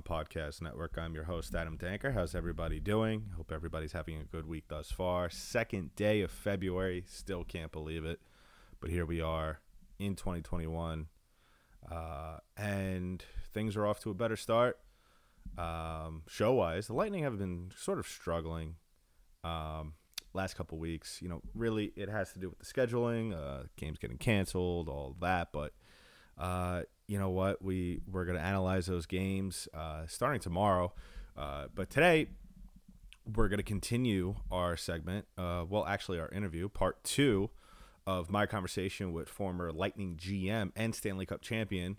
Podcast Network. I'm your host, Adam Danker. How's everybody doing? Hope everybody's having a good week thus far. Second day of February. Still can't believe it. But here we are in 2021. Uh, and things are off to a better start. Um, show wise, the Lightning have been sort of struggling um, last couple weeks. You know, really, it has to do with the scheduling, uh, games getting canceled, all that. But uh, you know what? We we're gonna analyze those games uh, starting tomorrow. Uh, but today we're gonna continue our segment. Uh, well, actually, our interview, part two of my conversation with former Lightning GM and Stanley Cup champion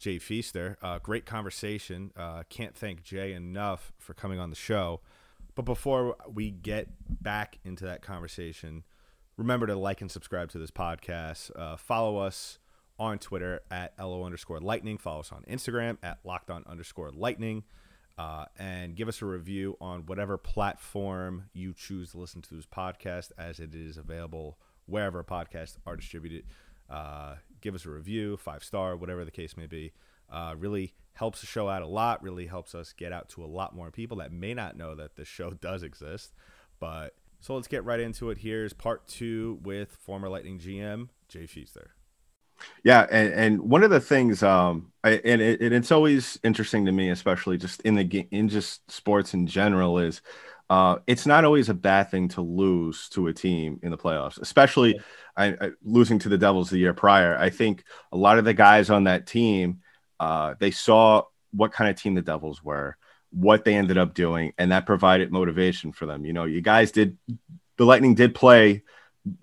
Jay Feaster. Uh, great conversation. Uh, can't thank Jay enough for coming on the show. But before we get back into that conversation, remember to like and subscribe to this podcast. Uh, follow us on Twitter at LO underscore lightning. Follow us on Instagram at locked on underscore lightning. Uh, and give us a review on whatever platform you choose to listen to this podcast, as it is available wherever podcasts are distributed. Uh, give us a review, five star, whatever the case may be. Uh, really helps the show out a lot. Really helps us get out to a lot more people that may not know that this show does exist. But so let's get right into it. Here's part two with former Lightning GM Jay Feaster. Yeah, and, and one of the things, um, I, and it, it- it's always interesting to me, especially just in the in just sports in general, is uh, it's not always a bad thing to lose to a team in the playoffs, especially I, I, losing to the Devils the year prior. I think a lot of the guys on that team, uh, they saw what kind of team the Devils were, what they ended up doing, and that provided motivation for them. You know, you guys did the Lightning did play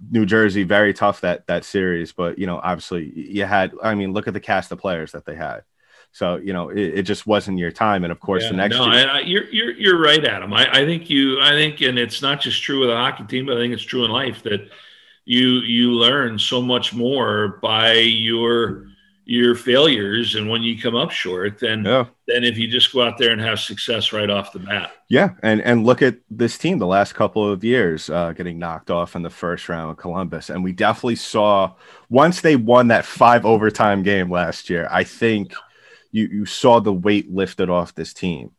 New Jersey very tough that that series, but you know, obviously you had. I mean, look at the cast of players that they had. So you know, it, it just wasn't your time. And of course, Yeah, the next no, year, I, I, you're you're you're right, Adam. I, I think you. I think, and it's not just true with a hockey team, but I think it's true in life that you you learn so much more by your your failures and when you come up short then yeah, than if you just go out there and have success right off the bat. yeah, and and look at this team the last couple of years, uh, getting knocked off in the first round with Columbus, and we definitely saw once they won that five overtime game last year. I think you you saw the weight lifted off this team,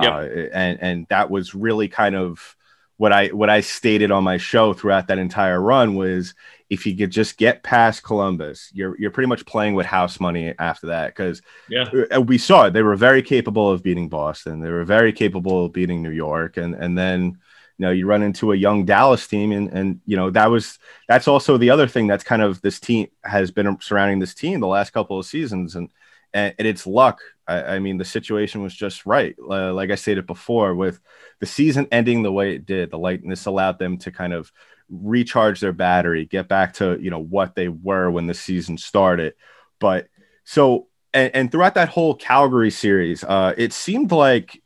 Yep. uh, and and that was really kind of what I what I stated on my show throughout that entire run was if you could just get past Columbus, you're you're pretty much playing with house money after that because Yeah, uh, we saw it. They were very capable of beating Boston. They were very capable of beating New York, and and then you know you run into a young Dallas team, and and you know that was that's also the other thing that's kind of this team has been surrounding this team the last couple of seasons, and and, and it's luck. I, I mean, the situation was just right. Uh, like I stated before, with the season ending the way it did, the lightness allowed them to kind of recharge their battery, get back to you know what they were when the season started. But so and, and throughout that whole Calgary series, uh, it seemed like,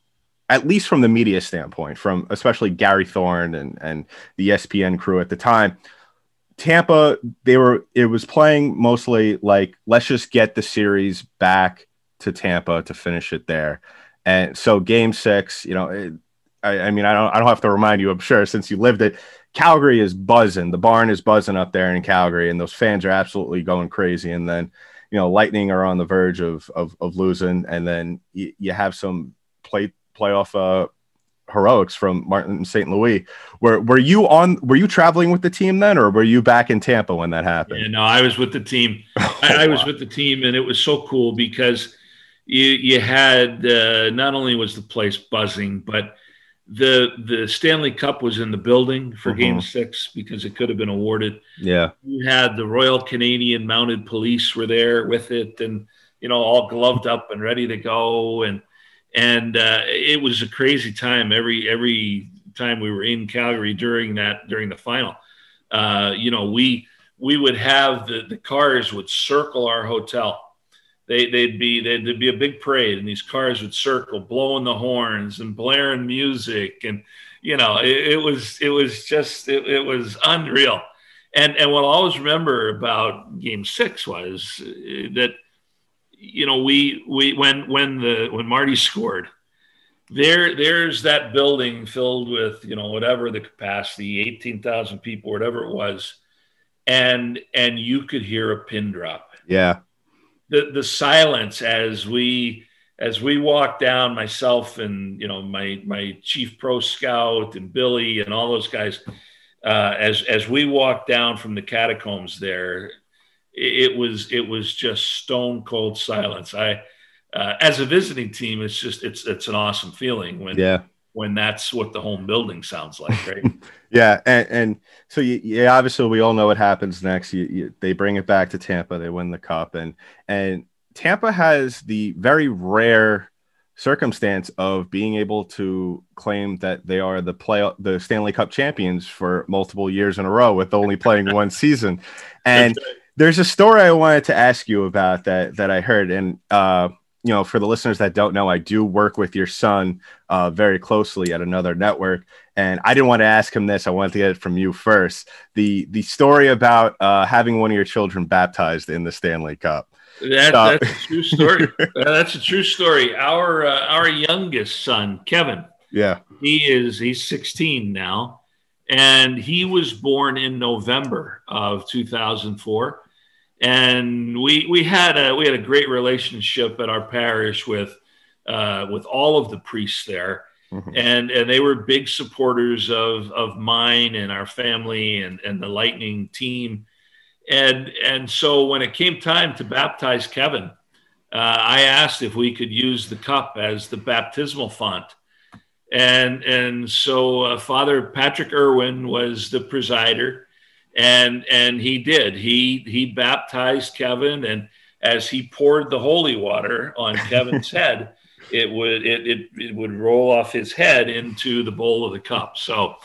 at least from the media standpoint, from especially Gary Thorne and and the ESPN crew at the time, Tampa they were it was playing mostly like let's just get the series back to Tampa to finish it there, and so Game Six, you know, it, I, I mean I don't I don't have to remind you, I'm sure since you lived it. Calgary is buzzing. The barn is buzzing up there in Calgary, and those fans are absolutely going crazy. And then you know, Lightning are on the verge of of, of losing, and then you, you have some play playoff uh, heroics from Martin and St. Louis. Were were you on? Were you traveling with the team then, or were you back in Tampa when that happened? yeah. No, I was with the team. I, I was with the team, and it was so cool because you you had uh, not only was the place buzzing, but the the Stanley Cup was in the building for Game Mhm. Six because it could have been awarded. Yeah, You had the Royal Canadian Mounted Police were there with it, and you know all gloved up and ready to go, and and uh, it was a crazy time every every time we were in Calgary during that during the final. Uh, you know we we would have the, the cars would circle our hotel. They, they'd be they'd, there'd be a big parade, and these cars would circle, blowing the horns and blaring music, and you know it, it was it was just it, it was unreal. And and what I always remember about Game Six was uh, that you know we we when when the when Marty scored, there there's that building filled with you know whatever the capacity, eighteen thousand people, whatever it was, and and you could hear a pin drop. Yeah. The the silence as we as we walked down, myself and you know my my chief pro scout and Billy and all those guys uh, as as we walked down from the catacombs there, it, it was it was just stone cold silence. I uh, as a visiting team, it's just it's it's an awesome feeling when Yeah. When that's what the home building sounds like, right? Yeah, and, and so you, yeah, obviously we all know what happens next. You, you, they bring it back to Tampa. They win the cup, and and Tampa has the very rare circumstance of being able to claim that they are the play the Stanley Cup champions for multiple years in a row with only playing one season. And there's a story I wanted to ask you about that that I heard, and uh, you know, for the listeners that don't know, I do work with your son uh, very closely at another network, and I didn't want to ask him this. I wanted to get it from you first. the The story about uh, having one of your children baptized in the Stanley Cup. That, that's a true story. That's a true story. Our uh, our youngest son, Kevin, Yeah, he is he's 16 now, and he was born in November of 2004. And we we had a we had a great relationship at our parish with uh, with all of the priests there, Mhm. and and they were big supporters of of mine and our family and and the Lightning team, and and so when it came time to baptize Kevin, uh, I asked if we could use the cup as the baptismal font. And and so uh, Father Patrick Irwin was the presider, and and he did he he baptized Kevin, and as he poured the holy water on Kevin's head, it would it, it it would roll off his head into the bowl of the cup. So.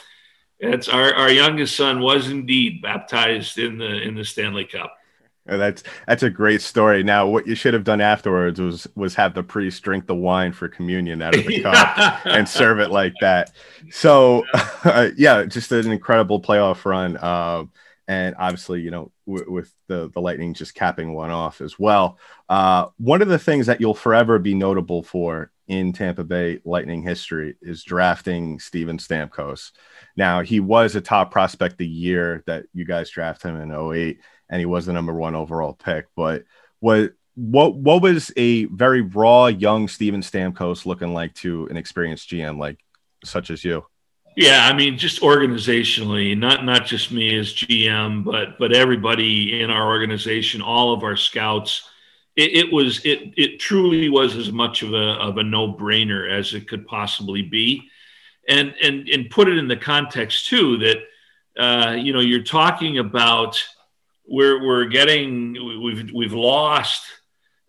It's our, our youngest son was indeed baptized in the in the Stanley Cup. That's that's a great story. Now, what you should have done afterwards was was have the priest drink the wine for communion out of the cup and serve it like that. So, yeah, just an incredible playoff run, um, and obviously, you know, w- with the the Lightning just capping one off as well. Uh, one of the things that you'll forever be notable for in Tampa Bay Lightning history is drafting Steven Stamkos. Now, he was a top prospect the year that you guys draft him in 08 and he was the number one overall pick. But what what what was a very raw young Steven Stamkos looking like to an experienced GM like such as you? Yeah, I mean, just organizationally, not not just me as GM, but but everybody in our organization, all of our scouts. It, it was it it truly was as much of a of a no brainer as it could possibly be, and and and put it in the context too that uh, you know you're talking about we're we're getting we've we've lost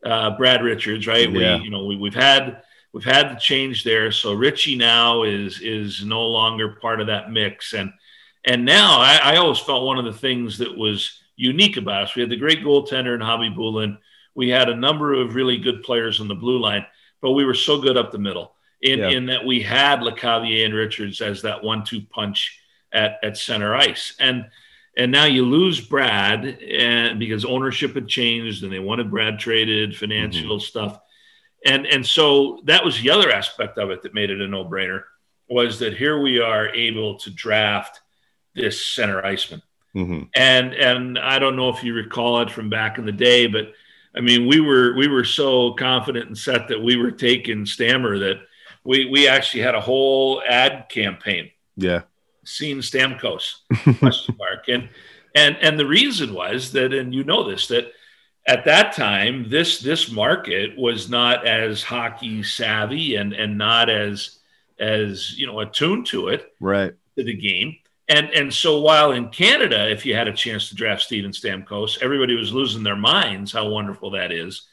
uh, Brad Richards, right? Yeah. We you know we, we've had we've had the change there. So Richie now is is no longer part of that mix, and and now I, I always felt one of the things that was unique about us. We had the great goaltender in Khabibulin. We had a number of really good players on the blue line, but we were so good up the middle in, Yeah. in that we had Lecavalier and Richards as that one-two punch at, at center ice. And and now you lose Brad and because ownership had changed and they wanted Brad traded, financial stuff. And and so that was the other aspect of it that made it a no-brainer was that here we are able to draft this center iceman. hmm And and I don't know if you recall it from back in the day, but I mean we were we were so confident and set that we were taking Stammer that we we actually had a whole ad campaign Yeah. Seen Stamkos question mark. And and and the reason was that and you know this that at that time this this market was not as hockey savvy and and not as as you know attuned to it Right. to the game. And and so while in Canada if you had a chance to draft Steven Stamkos everybody was losing their minds how wonderful that is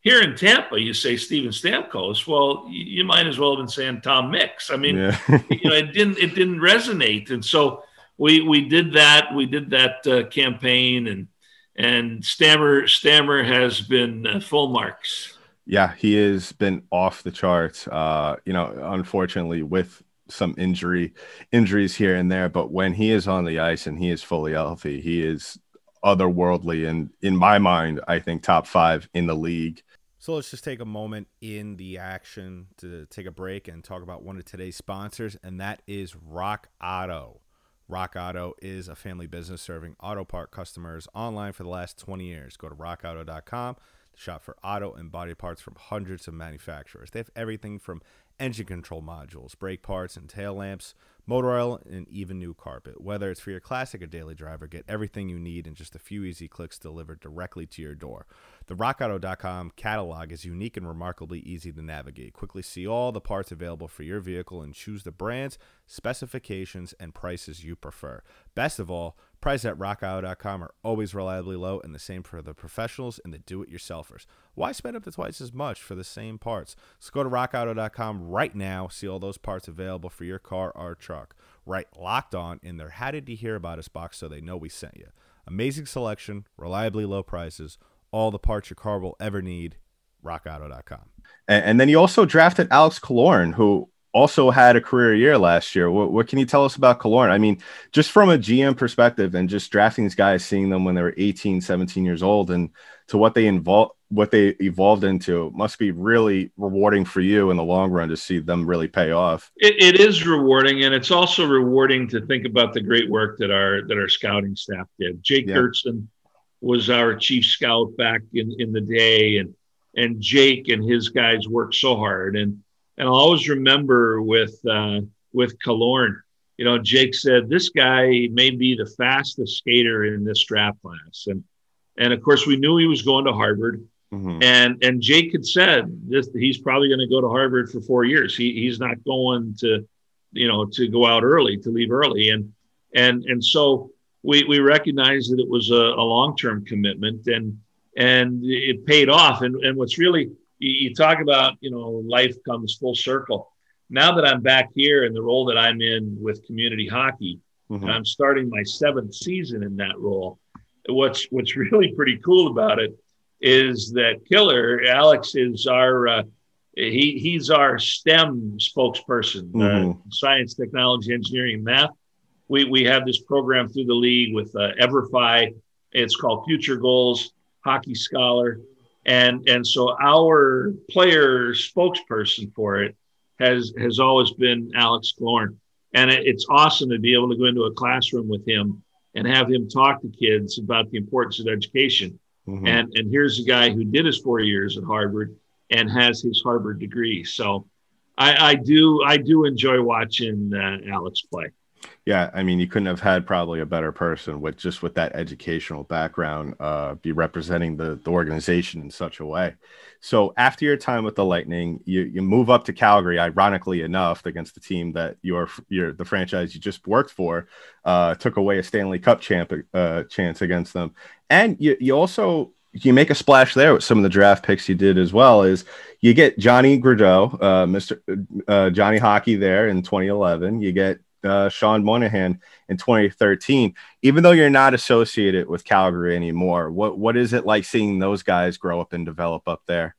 here in Tampa you say Steven Stamkos well you, you might as well have been saying Tom Mix I mean Yeah. you know, it didn't it didn't resonate, and so we we did that. We did that uh, campaign, and and Stammer Stammer has been uh, full marks. Yeah, he has been off the charts. Uh, you know, unfortunately, with some injury injuries here and there, but when he is on the ice and he is fully healthy, he is otherworldly and in my mind, I think top five in the league. So let's just take a moment in the action to take a break and talk about one of today's sponsors, and that is Rock Auto. Rock Auto is a family business serving auto part customers online for the last 20 years. Go to rockauto.com to shop for auto and body parts from hundreds of manufacturers. They have everything from engine control modules, brake parts and tail lamps, motor oil, and even new carpet. Whether it's for your classic or daily driver, get everything you need in just a few easy clicks delivered directly to your door. The RockAuto.com catalog is unique and remarkably easy to navigate. Quickly see all the parts available for your vehicle and choose the brands, specifications, and prices you prefer. Best of all, prices at RockAuto.com are always reliably low, and the same for the professionals and the do-it-yourselfers. Why spend up to twice as much for the same parts? So go to RockAuto.com right now. See all those parts available for your car or truck. Right, locked on in their "How did you hear about us?" box, so they know we sent you. Amazing selection, reliably low prices all the parts your car will ever need. RockAuto.com. And, and then you also drafted Alex Killorn, who also had a career year last year. What, what, can you tell us about Killorn? I mean, just from a GM perspective and just drafting these guys, seeing them when they were 18, 17 years old and to what they involved what they evolved into must be really rewarding for you in the long run to see them really pay off. it, it is rewarding, and it's also rewarding to think about the great work that our that our scouting staff did. Jake yeah. Goertzen was our chief scout back in, in the day. And and Jake and his guys worked so hard. And and I'll always remember with uh, with Killorn, you know, Jake said this guy may be the fastest skater in this draft class. And and of course we knew he was going to Harvard. Mm-hmm. and and Jake had said this he's probably going to go to Harvard for four years. He, he's not going to you know to go out early to leave early. And and and so we, we recognized that it was a, a long-term commitment and and it paid off. And, and what's really you, you talk about, you know, life comes full circle. Now that I'm back here in the role that I'm in with community hockey, mm-hmm. and I'm starting my seventh season in that role. What's what's really pretty cool about it is that Killer Alex is our uh, he he's our STEM spokesperson, uh, mm-hmm. uh, science, technology, engineering, math we, we have this program through the league with uh, Everfi. It's called Future Goals Hockey Scholar. And, and so our player spokesperson for it has, has always been Alex Killorn. And it, it's awesome to be able to go into a classroom with him and have him talk to kids about the importance of education. Mm-hmm. And, and here's a guy who did his four years at Harvard and has his Harvard degree. So I, I do I do enjoy watching uh, Alex play. Yeah, I mean, you couldn't have had probably a better person with just with that educational background uh, be representing the, the organization in such a way. So after your time with the Lightning, you, you move up to Calgary. Ironically enough, against the team that your your the franchise you just worked for uh, took away a Stanley Cup champ uh, chance against them, and you you also you make a splash there with some of the draft picks you did as well. Is you get Johnny Gaudreau, uh, Mr. Uh, Johnny Hockey there in 2011. You get uh, Sean Monahan in 2013. Even though you're not associated with Calgary anymore, what what is it like seeing those guys grow up and develop up there?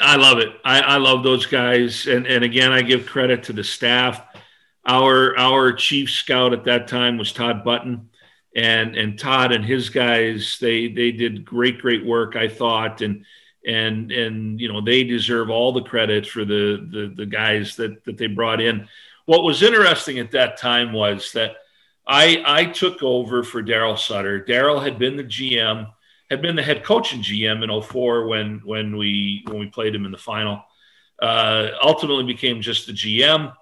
I love it. I, I love those guys, and and again, I give credit to the staff. Our our chief scout at that time was Todd Button, and and Todd and his guys they they did great great work. I thought and and and you know they deserve all the credit for the the, the guys that that they brought in what was interesting at that time was that I, I took over for Daryl Sutter. Daryl had been the GM, had been the head coach and GM in 04 when, when, we, when we played him in the final. Uh, ultimately became just the GM.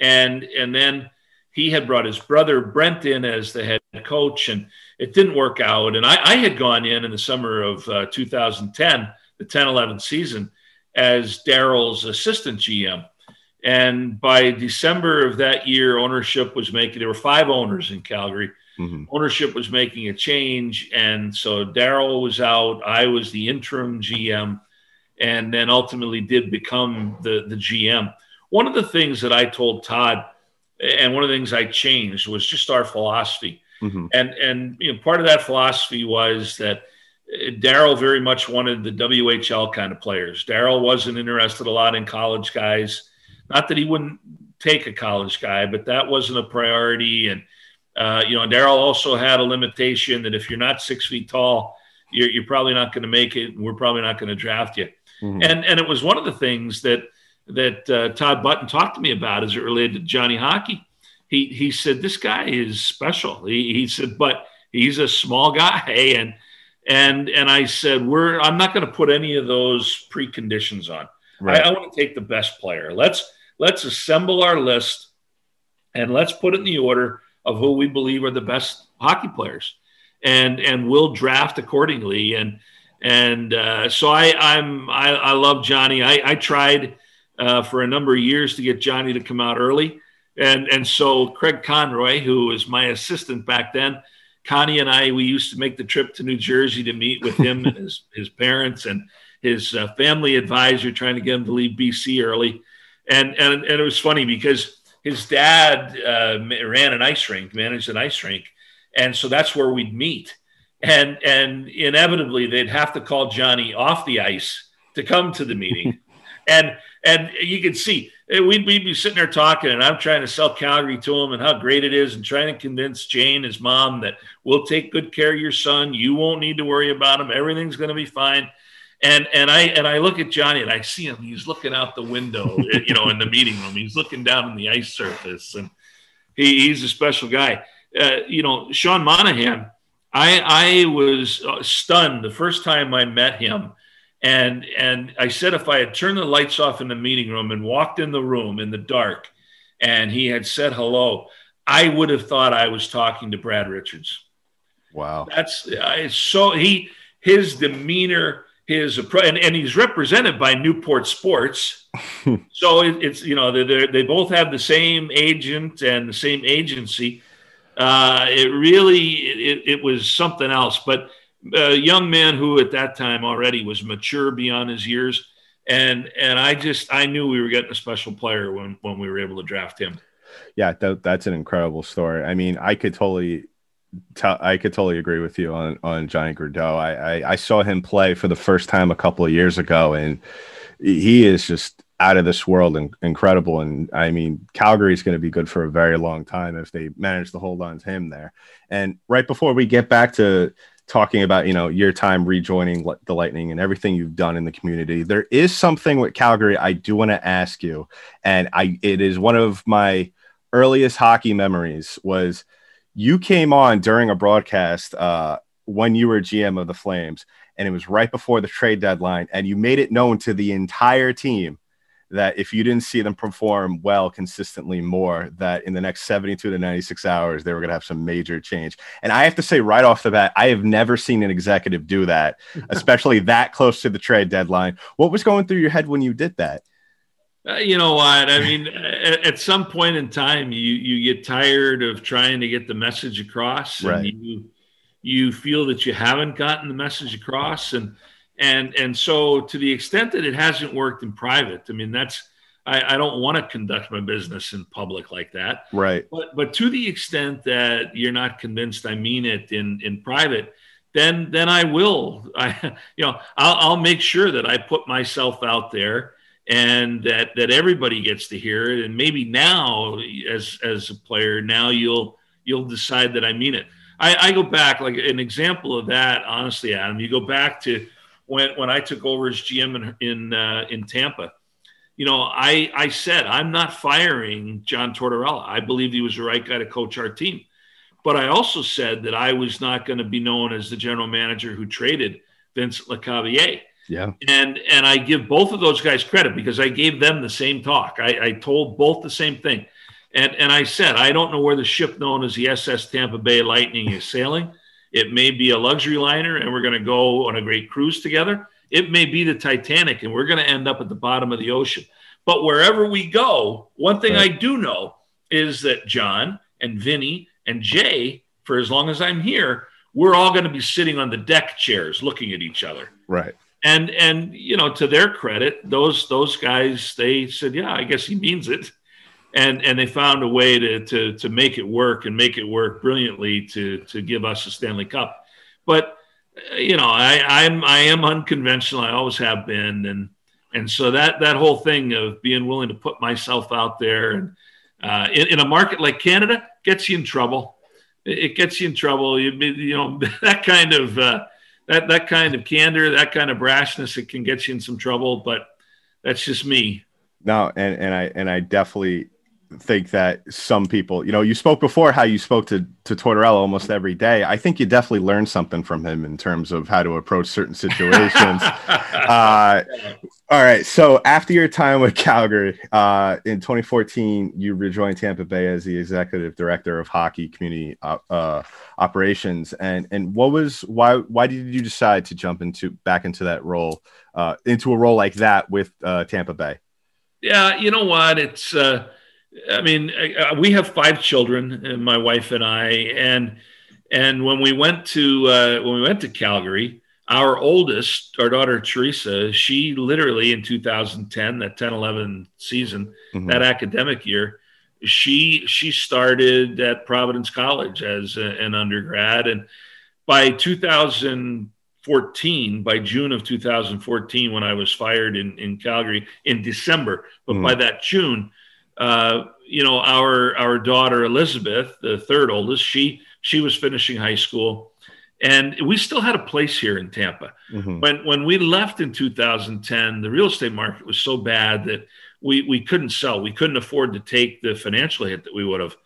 And, and then he had brought his brother Brent in as the head coach, and it didn't work out. And I, I had gone in in the summer of uh, 2010, the 10 11 season, as Daryl's assistant GM. And by December of that year, ownership was making, there were five owners in Calgary. Mm-hmm. Ownership was making a change. And so Daryl was out. I was the interim GM and then ultimately did become the, the GM. One of the things that I told Todd and one of the things I changed was just our philosophy. Mhm. And and you know, part of that philosophy was that uh, Daryl very much wanted the WHL kind of players. Daryl wasn't interested a lot in college guys. Not that he wouldn't take a college guy, but that wasn't a priority. And uh, you know, Daryl also had a limitation that if you're not six feet tall, you're, you're probably not going to make it, and we're probably not going to draft you. Mhm. And and it was one of the things that that uh, Todd Button talked to me about as it related to Johnny Hockey. He he said this guy is special. He, he said, but he's a small guy, and and and I said, we're I'm not going to put any of those preconditions on. Right. I, I want to take the best player. Let's let's assemble our list and let's put it in the order of who we believe are the best hockey players, and and we'll draft accordingly. And and uh, so I I'm I, I love Johnny. I, I tried uh, for a number of years to get Johnny to come out early, and and so Craig Conroy, who was my assistant back then. Connie and I, we used to make the trip to New Jersey to meet with him and his, his parents and his uh, family advisor, trying to get him to leave BC early. And, and, and it was funny because his dad uh, ran an ice rink, managed an ice rink. And so that's where we'd meet. And, and inevitably, they'd have to call Johnny off the ice to come to the meeting. and, and you could see eh, we'd, we'd be sitting there talking, and I'm trying to sell Calgary to him and how great it is, and trying to convince Jane, his mom, that we'll take good care of your son. You won't need to worry about him. Everything's going to be fine. And and I and I look at Johnny and I see him. He's looking out the window, eh, you know, in the meeting room. He's looking down on the ice surface, and he, he's a special guy. Uh, you know, Sean Monahan. I I was uh, stunned the first time I met him, and and I said if I had turned the lights off in the meeting room and walked in the room in the dark, and he had said hello, I would have thought I was talking to Brad Richards. Wow. That's it's so he his demeanor, his approach, and, and he's represented by Newport Sports. so it, it's you know they they they both have the same agent and the same agency. Uh, it really it, it was something else, but a young man who at that time already was mature beyond his years. And and I just I knew we were getting a special player when when we were able to draft him. Yeah, that, that's an incredible story. I mean, I could totally tell, I could totally agree with you on on Johnny Gaudreau. I, I I saw him play for the first time a couple of years ago, and he is just out of this world and incredible. And I mean, Calgary is going to be good for a very long time if they manage to hold on to him there. And right before we get back to talking about you know your time rejoining the Lightning and everything you've done in the community, there is something with Calgary I do want to ask you, and I it is one of my earliest hockey memories was you came on during a broadcast uh, when you were GM of the Flames, and it was right before the trade deadline, and you made it known to the entire team that if you didn't see them perform well consistently more, that in the next 72 to 96 hours, they were going to have some major change. And I have to say right off the bat, I have never seen an executive do that, especially that close to the trade deadline. What was going through your head when you did that? Uh, you know what? I mean, at, at some point in time, you you get tired of trying to get the message across, and you you feel that you haven't gotten the message across, and and and so to the extent that it hasn't worked in private, I mean, that's I, I don't want to conduct my business in public like that. Right. But but to the extent that you're not convinced I mean it in in private, then then I will. I you know I'll, I'll make sure that I put myself out there and that that everybody gets to hear it. And maybe now as as a player now you'll you'll decide that I mean it. I, I go back like an example of that. Honestly, Adam, you go back to when when I took over as GM in in, uh, in Tampa you know, I I said I'm not firing John Tortorella. I believed he was the right guy to coach our team. But I also said that I was not going to be known as the general manager who traded Vince Lecavalier. Yeah. And and I give both of those guys credit because I gave them the same talk. I, I told both the same thing. And and I said, I don't know where the ship known as the SS Tampa Bay Lightning is sailing. It may be a luxury liner and we're going to go on a great cruise together. It may be the Titanic and we're going to end up at the bottom of the ocean. But wherever we go, one thing Right. I do know is that John and Vinny and Jay, for as long as I'm here, we're all going to be sitting on the deck chairs looking at each other. Right. And and you know, to their credit, those those guys they said, yeah, I guess he means it. and and they found a way to to to make it work and make it work brilliantly to to give us a Stanley Cup. But you know, I I'm I am unconventional. I always have been, and and so that that whole thing of being willing to put myself out there and uh, in, in a market like Canada gets you in trouble. It, gets you in trouble. You you know that kind of uh, that that kind of candor, that kind of brashness, it can get you in some trouble. But that's just me. No, and and I and I definitely think that some people, you know, you spoke before how you spoke to to Tortorella almost every day. I think you definitely learned something from him in terms of how to approach certain situations. uh, all right, so after your time with Calgary uh, in 2014, you rejoined Tampa Bay as the executive director of hockey community uh, uh, operations. And and what was why why did you decide to jump into back into that role, uh, into a role like that with uh, Tampa Bay? Yeah, you know what, it's I mean, we have five children, uh, my wife and I, and and when we went to uh, when we went to Calgary, our oldest, our daughter Teresa, she literally in 2010, that 10-11 season, mm-hmm. that academic year, she she started at Providence College as a, an undergrad, and by 2014, by June of 2014, when I was fired in in Calgary in December, but mm-hmm. by that June uh, you know, our our daughter Elizabeth, the third oldest, she she was finishing high school, and we still had a place here in Tampa. Mm-hmm. When when we left in 2010, the real estate market was so bad that we we couldn't sell. We couldn't afford to take the financial hit that we would have.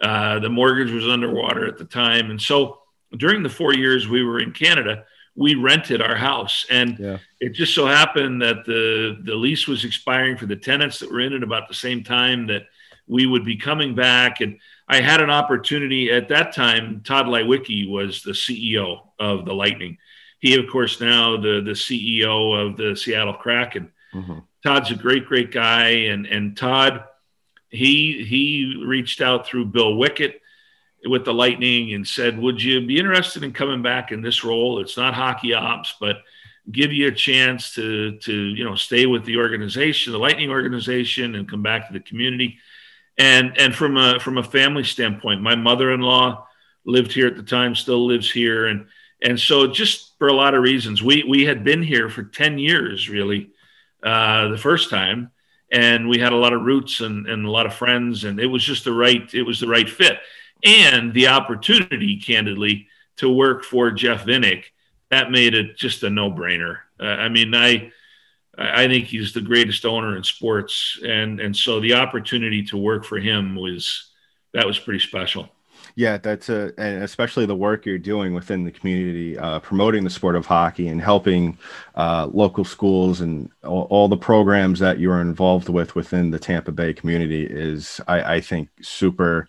Uh, the mortgage was underwater at the time, and so during the four years we were in Canada, we rented our house. And yeah. it just so happened that the the lease was expiring for the tenants that were in it about the same time that we would be coming back. And i had an opportunity at that time todd leiweke was the ceo of the lightning. He of course now the the ceo of the seattle kraken. Mm-hmm. todd's a great great guy. And and todd he he reached out through bill wickett with the Lightning and said, "Would you be interested in coming back in this role? It's not hockey ops, but give you a chance to to you know stay with the organization, the Lightning organization, and come back to the community." And and from a from a family standpoint, my mother-in-law lived here at the time, still lives here, and and so just for a lot of reasons, we we had been here for ten years, really, uh, the first time, and we had a lot of roots and, and a lot of friends, and it was just the right it was the right fit and the opportunity, candidly, to work for Jeff Vinik, that made it just a no-brainer. Uh, I mean, I I think he's the greatest owner in sports, and and so the opportunity to work for him was that was pretty special. Yeah, that's a, and especially the work you're doing within the community, uh, promoting the sport of hockey and helping uh, local schools and all, all, the programs that you're involved with within the Tampa Bay community is, I, I think, super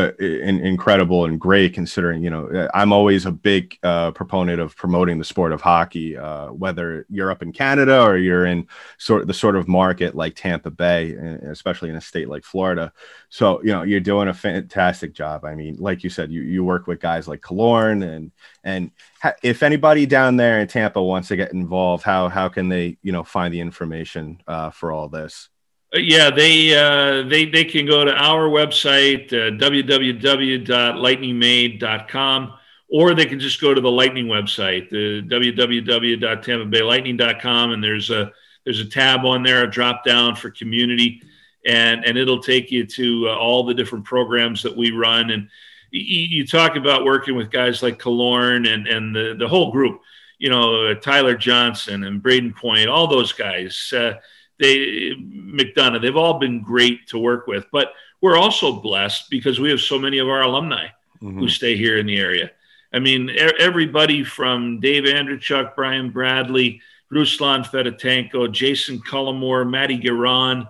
uh, in, incredible and great considering you know uh, i'm always a big uh, proponent of promoting the sport of hockey uh, whether you're up in canada or you're in sort the sort of market like tampa bay especially in a state like florida. So you know you're doing a fantastic job. I mean like you said you, you work with guys like Killorn and and ha- if anybody down there in tampa wants to get involved how how can they you know find the information uh, for all this yeah, they uh, they they can go to our website uh, www.lightningmade.com, or they can just go to the Lightning website, the www.tampabaylightning.com, and there's a there's a tab on there, a drop down for community, and and it'll take you to uh, all the different programs that we run. And you, you talk about working with guys like Killorn and and the the whole group, you know, Tyler Johnson and Brayden Point, all those guys. Uh, they McDonagh, they've all been great to work with. But we're also blessed because we have so many of our alumni mm-hmm. who stay here in the area. I mean, everybody from Dave Andreychuk, Brian Bradley, Ruslan Fedotenko, Jassen Cullimore, Matty Giron.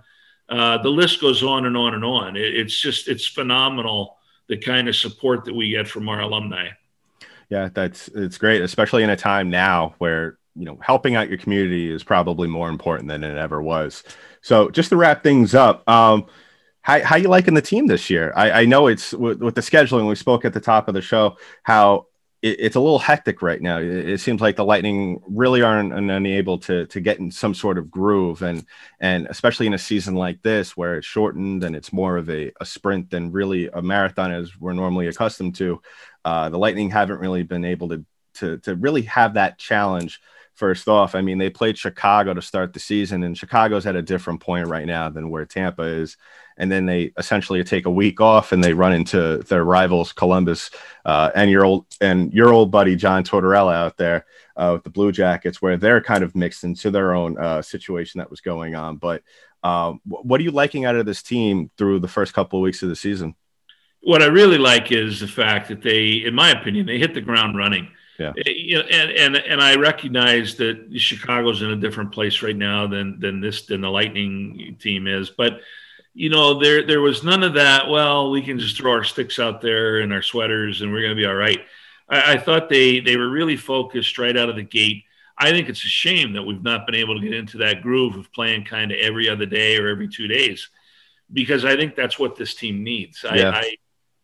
Uh, the list goes on and on and on. It, it's just, it's phenomenal the kind of support that we get from our alumni. Yeah, that's it's great, especially in a time now where you know helping out your community is probably more important than it ever was so just to wrap things up um how, how you liking the team this year i, I know it's with, with the scheduling we spoke at the top of the show how it, it's a little hectic right now. It, it, seems like the Lightning really aren't unable to to get in some sort of groove, and and especially in a season like this where it's shortened and it's more of a, a sprint than really a marathon as we're normally accustomed to. Uh, the Lightning haven't really been able to to to really have that challenge. First off, I mean they played Chicago to start the season, and Chicago's at a different point right now than where Tampa is and then they essentially take a week off and they run into their rivals Columbus uh, and your old and your old buddy John Tortorella out there uh, with the Blue Jackets, where they're kind of mixed into their own uh, situation that was going on. But um, what are you liking out of this team through the first couple of weeks of the season? What I really like is the fact that they, in my opinion, they hit the ground running. Yeah. Eh, you know, and, and and I recognize that Chicago's in a different place right now than than this than the Lightning team is, but you know, there there was none of that. Well, we can just throw our sticks out there and our sweaters, and we're going to be all right. I, I, thought they they were really focused right out of the gate. I think it's a shame that we've not been able to get into that groove of playing kind of every other day or every two days, because I think that's what this team needs. I, yeah. I,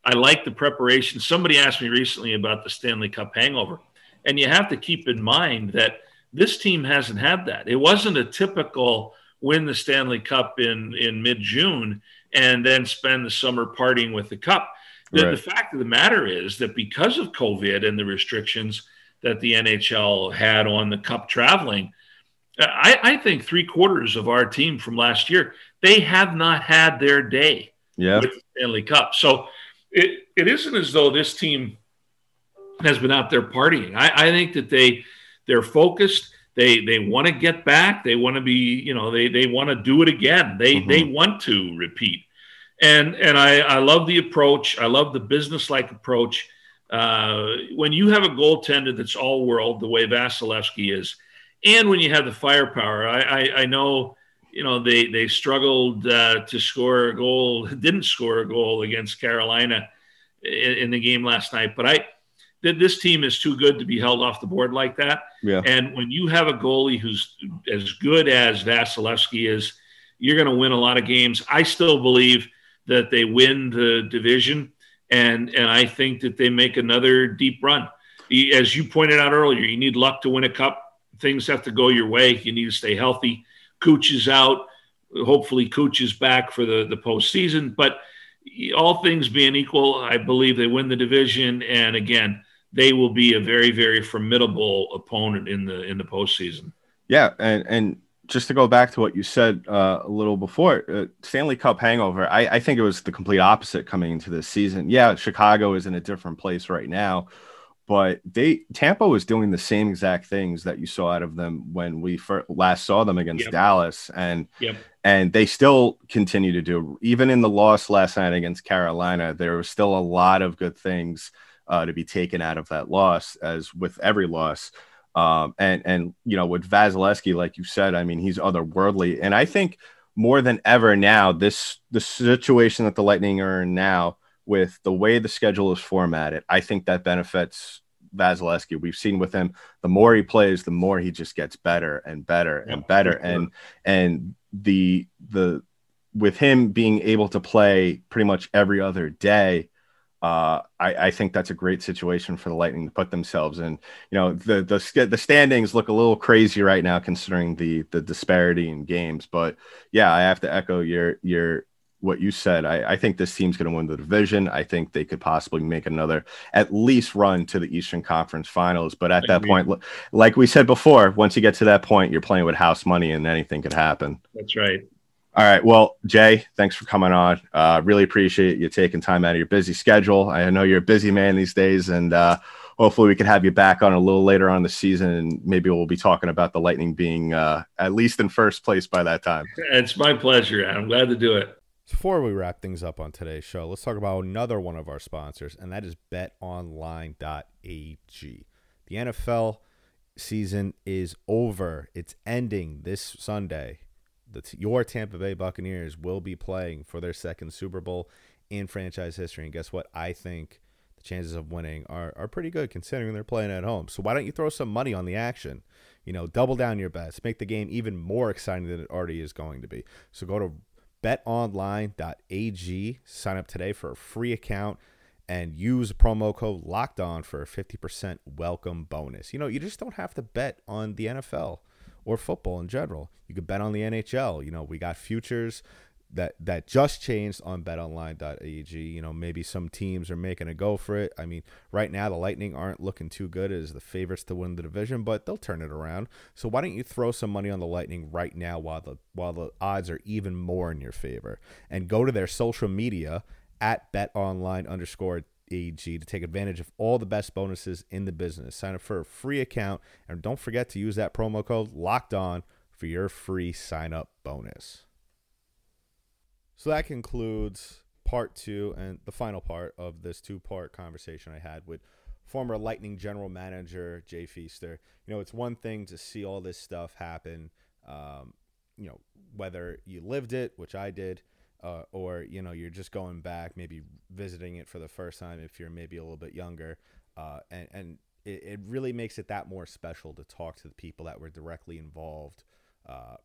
I like the preparation. Somebody asked me recently about the Stanley Cup hangover, and you have to keep in mind that this team hasn't had that. It wasn't a typical win the Stanley Cup in in mid June, and then spend the summer partying with the cup. The, right. the fact of the matter is that because of COVID and the restrictions that the NHL had on the cup traveling, I, I think three quarters of our team from last year they have not had their day yeah. with the Stanley Cup. So it, it isn't as though this team has been out there partying. I, I think that they they're focused. They they want to get back. They want to be, you know, they they want to do it again. They mm-hmm. they want to repeat. And and I I love the approach. I love the business like approach. Uh, when you have a goaltender that's all world the way Vasilevskiy is, and when you have the firepower, I I, I know you know they they struggled uh, to score a goal, didn't score a goal against Carolina in, in the game last night, but I this team is too good to be held off the board like that. Yeah. And when you have a goalie who's as good as Vasilevskiy is, you're going to win a lot of games. I still believe that they win the division, and and I think that they make another deep run. As you pointed out earlier, you need luck to win a cup. Things have to go your way. You need to stay healthy. Cooch is out. Hopefully, Cooch is back for the the postseason. But all things being equal, I believe they win the division. And again, they will be a very, very formidable opponent in the in the postseason. Yeah, and and just to go back to what you said uh, a little before, uh, Stanley Cup hangover. I, I think it was the complete opposite coming into this season. Yeah, Chicago is in a different place right now, but they Tampa was doing the same exact things that you saw out of them when we first, last saw them against yep. Dallas, and yep. and they still continue to do. Even in the loss last night against Carolina, there was still a lot of good things uh, to be taken out of that loss, as with every loss. Um, and and you know with Vasilevskiy, like you said, I mean he's otherworldly, and I think more than ever now, this the situation that the Lightning are in now with the way the schedule is formatted, I think that benefits Vasilevskiy. We've seen with him, the more he plays, the more he just gets better and better and yeah, better. Sure. And and the the with him being able to play pretty much every other day, uh, I, I, think that's a great situation for the Lightning to put themselves in. You know, the the the standings look a little crazy right now considering the the disparity in games. But yeah, I have to echo your your what you said. I, I think this team's going to win the division. I think they could possibly make another at least run to the Eastern Conference Finals. But at that point, like we said before, once you get to that point, you're playing with house money, and anything could happen. That's right. All right. Well, Jay, thanks for coming on. Uh, really appreciate you taking time out of your busy schedule. I know you're a busy man these days, and uh, hopefully we can have you back on a little later on the season, and maybe we'll be talking about the Lightning being uh, at least in first place by that time. It's my pleasure. I'm glad to do it. Before we wrap things up on today's show, let's talk about another one of our sponsors, and that is betonline.ag. The NFL season is over. It's ending this Sunday the your Tampa Bay Buccaneers will be playing for their second Super Bowl in franchise history. And guess what? I think the chances of winning are, are pretty good considering they're playing at home. So why don't you throw some money on the action? You know, double down your bets, make the game even more exciting than it already is going to be. So go to betonline.ag, sign up today for a free account and use promo code locked on for a 50% welcome bonus. You know, you just don't have to bet on the NFL or football in general. You could bet on the NHL. You know, we got futures that that just changed on betonline.ag. You know, maybe some teams are making a go for it. I mean, right now the Lightning aren't looking too good as the favorites to win the division, but they'll turn it around. So why don't you throw some money on the Lightning right now while the while the odds are even more in your favor? And go to their social media at betonline underscore AG to take advantage of all the best bonuses in the business. Sign up for a free account and don't forget to use that promo code locked on for your free sign up bonus. So that concludes part two and the final part of this two part conversation I had with former Lightning general manager Jay Feaster. You know, it's one thing to see all this stuff happen, um, you know, whether you lived it, which I did, uh, or, you know, you're just going back, maybe visiting it for the first time if you're maybe a little bit younger. Uh, and and it, it really makes it that more special to talk to the people that were directly involved uh,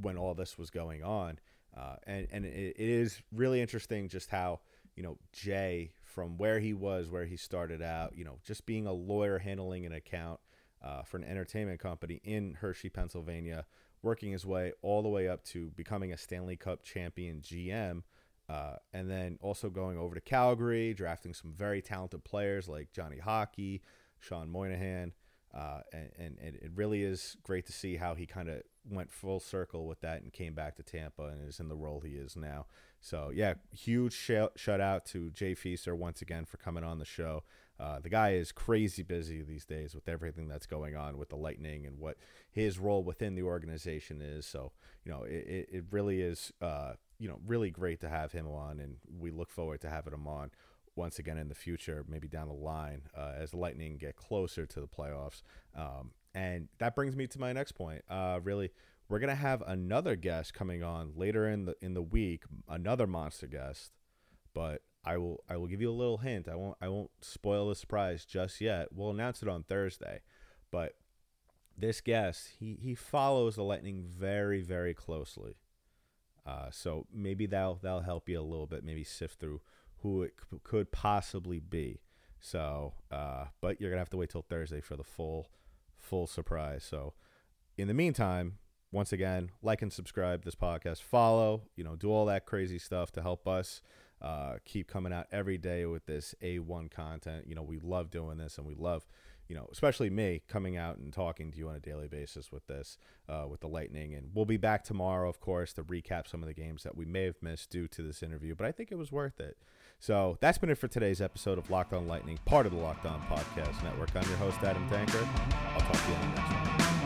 when all this was going on. Uh, and and it, it is really interesting just how you know Jay from where he was, where he started out, you know, just being a lawyer handling an account uh, for an entertainment company in Hershey, Pennsylvania, working his way all the way up to becoming a Stanley Cup champion GM, uh, and then also going over to Calgary, drafting some very talented players like Johnny Hockey, Sean Monahan. Uh, and, and, and it really is great to see how he kind of went full circle with that and came back to Tampa and is in the role he is now. So yeah, huge shout, shout out to Jay Feaster once again for coming on the show. Uh, the guy is crazy busy these days with everything that's going on with the Lightning and what his role within the organization is. So you know, it, it really is uh, you know really great to have him on, and we look forward to having him on once again in the future, maybe down the line uh, as the Lightning get closer to the playoffs. Um, and that brings me to my next point. Uh, really, we're gonna have another guest coming on later in the in the week, another monster guest. But I will I will give you a little hint. I won't I won't spoil the surprise just yet. We'll announce it on Thursday. But this guest, he he follows the Lightning very very closely. Uh, so maybe that'll that'll help you a little bit. Maybe sift through who it c- could possibly be. So, uh, but you're gonna have to wait till Thursday for the full full surprise. So, in the meantime, once again, like and subscribe this podcast, follow, you know, do all that crazy stuff to help us uh, keep coming out every day with this A1 content. You know, we love doing this and we love, you know, especially me coming out and talking to you on a daily basis with this, uh, with the Lightning. And we'll be back tomorrow, of course, to recap some of the games that we may have missed due to this interview, but I think it was worth it. So that's been it for today's episode of Locked On Lightning, part of the Locked On Podcast Network. I'm your host, Adam Tanker. I'll talk to you